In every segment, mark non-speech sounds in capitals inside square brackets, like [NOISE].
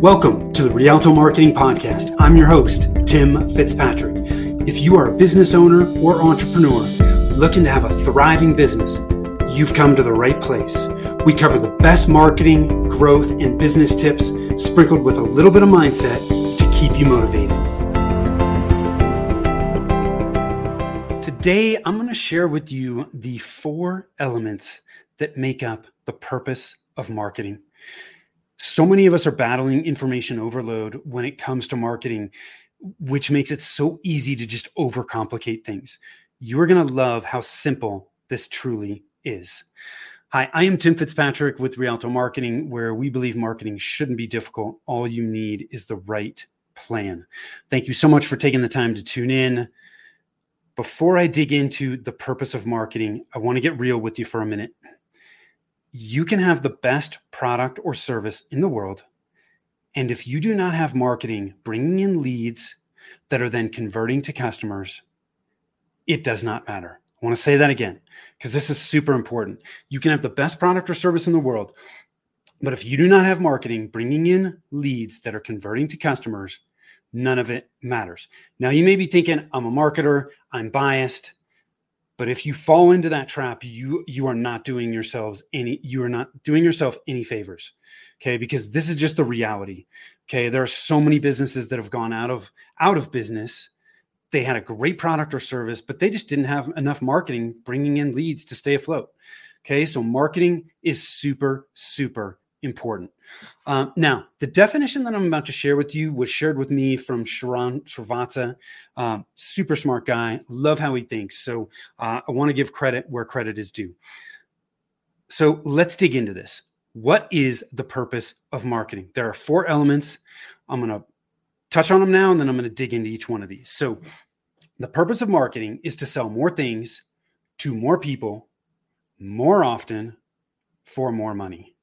Welcome to the Rialto Marketing Podcast. I'm your host, Tim Fitzpatrick. If you are a business owner or entrepreneur looking to have a thriving business, you've come to the right place. We cover the best marketing, growth, and business tips sprinkled with a little bit of mindset to keep you motivated. Today, I'm going to share with you the four elements that make up the purpose of marketing so many of us are battling information overload when it comes to marketing, which makes it so easy to just overcomplicate things. You are going to love how simple this truly is. Hi, I am Tim Fitzpatrick with Rialto Marketing, where we believe marketing shouldn't be difficult. All you need is the right plan. Thank you so much for taking the time to tune in. Before I dig into the purpose of marketing, I want to get real with you for a minute you can have the best product or service in the world. And if you do not have marketing bringing in leads that are then converting to customers, it does not matter. I want to say that again because this is super important. You can have the best product or service in the world, but if you do not have marketing bringing in leads that are converting to customers, none of it matters. Now, you may be thinking, I'm a marketer, I'm biased. But if you fall into that trap, you you are not doing yourselves any you are not doing yourself any favors. Okay? Because this is just the reality. Okay? There are so many businesses that have gone out of out of business. They had a great product or service, but they just didn't have enough marketing bringing in leads to stay afloat. Okay? So marketing is super super important. Um, now, the definition that I'm about to share with you was shared with me from Sharran Srivatsaa. Um, super smart guy. Love how he thinks. So uh, I want to give credit where credit is due. So let's dig into this. What is the purpose of marketing? There are four elements. I'm going to touch on them now, and then I'm going to dig into each one of these. So the purpose of marketing is to sell more things to more people more often for more money.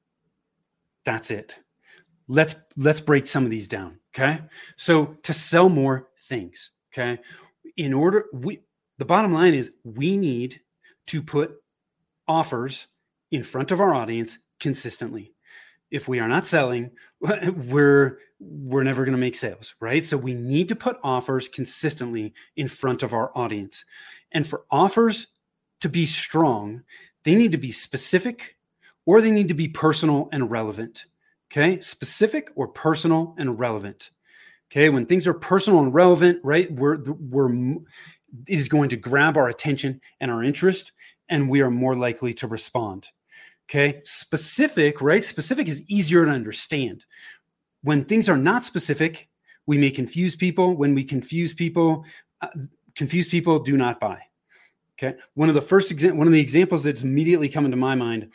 That's it. Let's let's break some of these down. Okay. So to sell more things, okay, in order we the bottom line is we need to put offers in front of our audience consistently. If we are not selling, [LAUGHS] we're we're never going to make sales, right? So we need to put offers consistently in front of our audience. And for offers to be strong, they need to be specific, or they need to be personal and relevant. Okay, specific or personal and relevant. Okay, when things are personal and relevant, right, we're we're it is going to grab our attention and our interest, and we are more likely to respond. Okay, specific, right? Specific is easier to understand. When things are not specific, we may confuse people. When we confuse people, uh, confuse people do not buy. Okay, one of the first exa- one of the examples that's immediately coming to my mind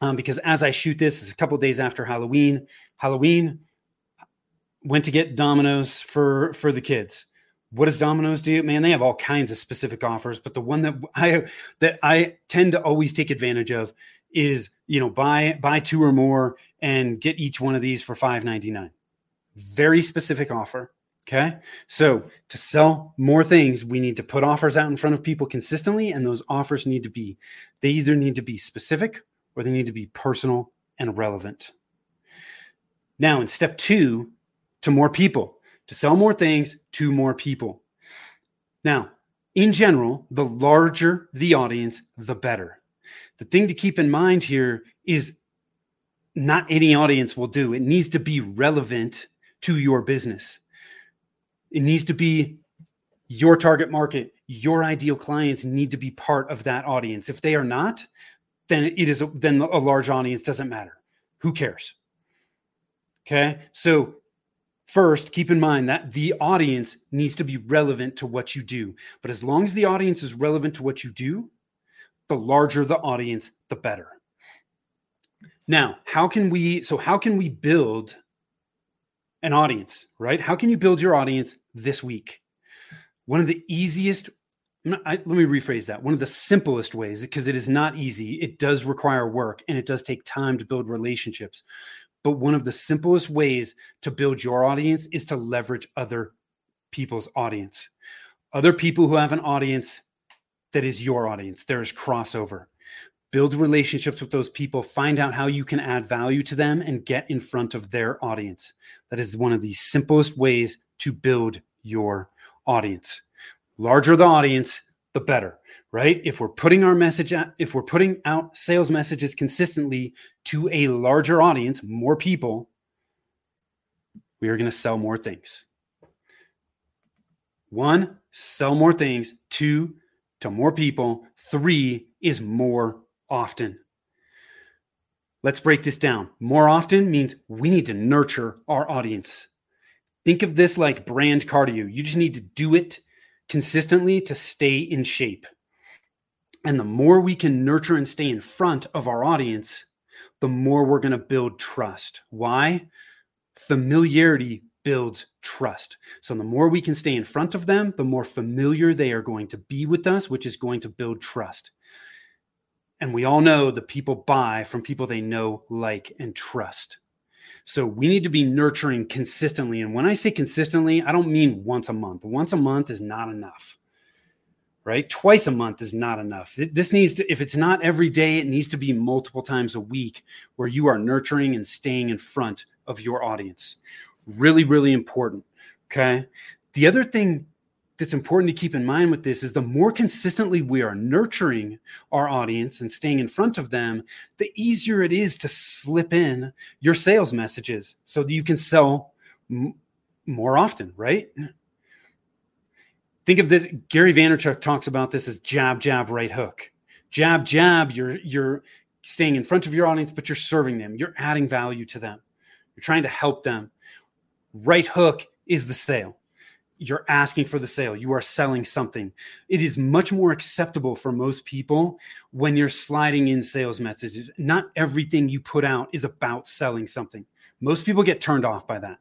um, because as I shoot this, it's a couple days after Halloween. Halloween went to get Domino's for for the kids. What does Domino's do? Man, they have all kinds of specific offers, but the one that [LAUGHS] I that I tend to always take advantage of is you know buy buy two or more and get each one of these for five ninety nine. Very specific offer. Okay. So to sell more things, we need to put offers out in front of people consistently. And those offers need to be, they either need to be specific or they need to be personal and relevant. Now, in step two, to more people, to sell more things to more people. Now, in general, the larger the audience, the better. The thing to keep in mind here is not any audience will do. It needs to be relevant to your business. It needs to be your target market, your ideal clients need to be part of that audience. If they are not, then it is a, then a large audience doesn't matter. Who cares? Okay, so first keep in mind that the audience needs to be relevant to what you do. But as long as the audience is relevant to what you do, the larger the audience, the better. Now, how can we so how can we build an audience, right? How can you build your audience this week? One of the easiest I, let me rephrase that. One of the simplest ways, because it is not easy, it does require work and it does take time to build relationships. But one of the simplest ways to build your audience is to leverage other people's audience. Other people who have an audience that is your audience. There is crossover. build relationships with those people, find out how you can add value to them, and get in front of their audience. That is one of the simplest ways to build your audience. Larger the audience, the better, right? If we're putting our message out, if we're putting out sales messages consistently to a larger audience, more people, we are going to sell more things. One, sell more things. Two, to more people. Three is more often. Let's break this down. More often means we need to nurture our audience. Think of this like brand cardio. You just need to do it consistently to stay in shape. And the more we can nurture and stay in front of our audience, the more we're going to build trust. Why? Familiarity builds trust. So the more we can stay in front of them, the more familiar they are going to be with us, which is going to build trust. And we all know that people buy from people they know, like, and trust. So we need to be nurturing consistently. And when I say consistently, I don't mean once a month. Once a month is not enough, right? Twice a month is not enough. This needs to, if it's not every day, it needs to be multiple times a week where you are nurturing and staying in front of your audience. Really, really important. Okay. The other thing that's important to keep in mind with this is the more consistently we are nurturing our audience and staying in front of them, the easier it is to slip in your sales messages so that you can sell m- more often, right? Think of this Gary Vaynerchuk talks about this as jab jab right hook. Jab jab you're you're staying in front of your audience but you're serving them. You're adding value to them. You're trying to help them. Right hook is the sale you're asking for the sale. You are selling something. It is much more acceptable for most people when you're sliding in sales messages. Not everything you put out is about selling something. Most people get turned off by that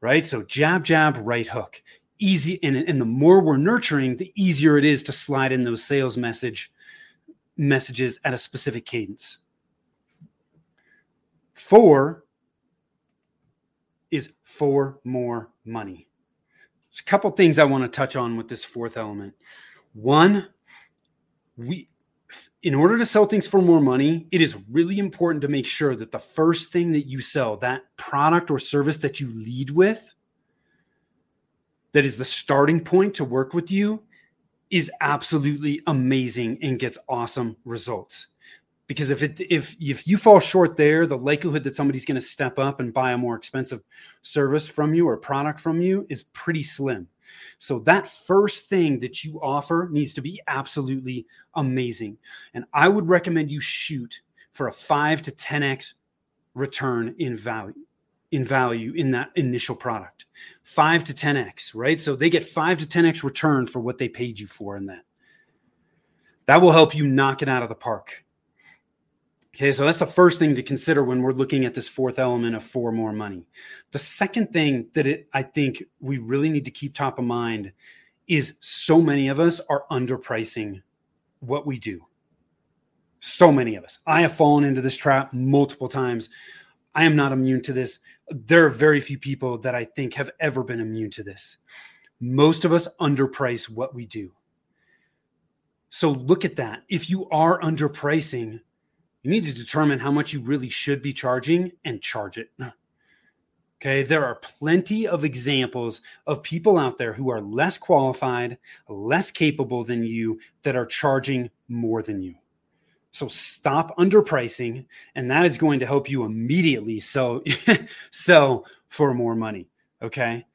right? So jab jab right hook. Easy and, and the more we're nurturing the easier it is to slide in those sales message messages at a specific cadence. Four is for more money there's a couple things I want to touch on with this fourth element. One, we in order to sell things for more money, it is really important to make sure that the first thing that you sell, that product or service that you lead with, that is the starting point to work with you, is absolutely amazing and gets awesome results because if it if if you fall short there the likelihood that somebody's going to step up and buy a more expensive service from you or product from you is pretty slim. So that first thing that you offer needs to be absolutely amazing. And i would recommend you shoot for a 5 to 10x return in value in value in that initial product. 5 to 10x right? So they get 5 to 10x return for what they paid you for in that. That will help you knock it out of the park Okay, so that's the first thing to consider when we're looking at this fourth element of for more money. The second thing that it, I think we really need to keep top of mind is so many of us are underpricing what we do. So many of us. I have fallen into this trap multiple times. I am not immune to this. There are very few people that I think have ever been immune to this. Most of us underprice what we do. So look at that. If you are underpricing, you need to determine how much you really should be charging and charge it. Okay, there are plenty of examples of people out there who are less qualified, less capable than you that are charging more than you. So stop underpricing, and that is going to help you immediately sell, [LAUGHS] sell for more money. Okay.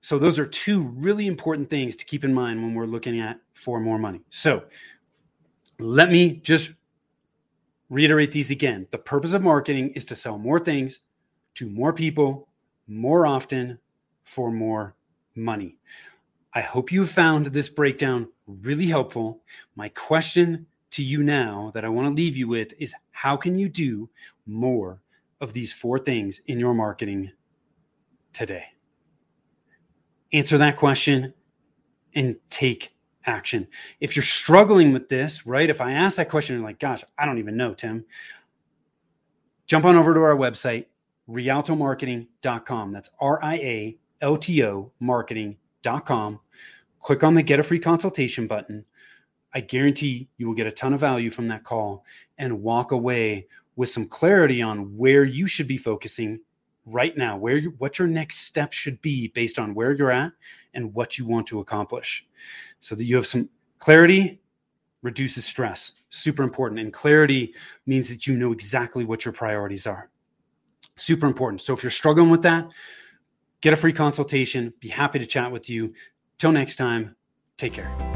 So those are two really important things to keep in mind when we're looking at for more money. So let me just reiterate these again. The purpose of marketing is to sell more things to more people more often for more money. I hope you found this breakdown really helpful. My question to you now that I want to leave you with is how can you do more of these four things in your marketing today? Answer that question and take action. If you're struggling with this, right? If I ask that question, you're like, gosh, I don't even know, Tim. Jump on over to our website, rialtomarketing.com. That's R I A L T O marketing.com. Click on the get a free consultation button. I guarantee you will get a ton of value from that call and walk away with some clarity on where you should be focusing right now, where you, what your next step should be based on where you're at and what you want to accomplish. So that you have some clarity reduces stress. Super important. And clarity means that you know exactly what your priorities are. Super important. So if you're struggling with that, get a free consultation. Be happy to chat with you. Till next time, take care.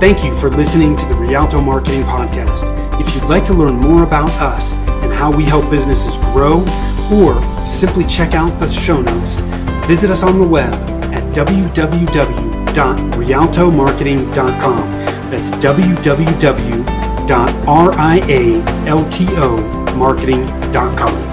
Thank you for listening to the Rialto Marketing Podcast. If you'd like to learn more about us and how we help businesses grow, or simply check out the show notes, visit us on the web at www.rialtomarketing.com. That's www.rialtomarketing.com.